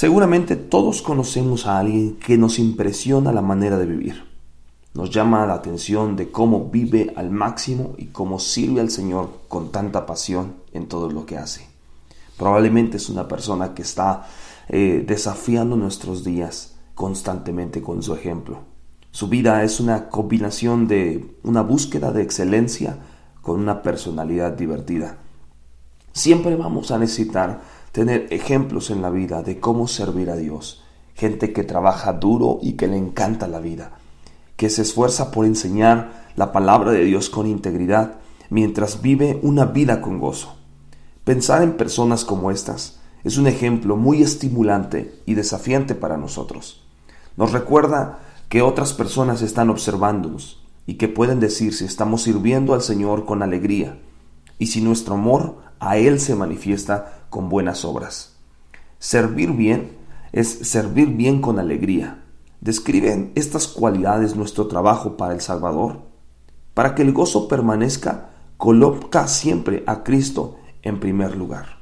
Seguramente todos conocemos a alguien que nos impresiona la manera de vivir. Nos llama la atención de cómo vive al máximo y cómo sirve al Señor con tanta pasión en todo lo que hace. Probablemente es una persona que está eh, desafiando nuestros días constantemente con su ejemplo. Su vida es una combinación de una búsqueda de excelencia con una personalidad divertida. Siempre vamos a necesitar tener ejemplos en la vida de cómo servir a Dios. Gente que trabaja duro y que le encanta la vida. Que se esfuerza por enseñar la palabra de Dios con integridad mientras vive una vida con gozo. Pensar en personas como estas es un ejemplo muy estimulante y desafiante para nosotros. Nos recuerda que otras personas están observándonos y que pueden decir si estamos sirviendo al Señor con alegría y si nuestro amor a Él se manifiesta con buenas obras. Servir bien es servir bien con alegría. ¿Describen estas cualidades nuestro trabajo para el Salvador? Para que el gozo permanezca, coloca siempre a Cristo en primer lugar.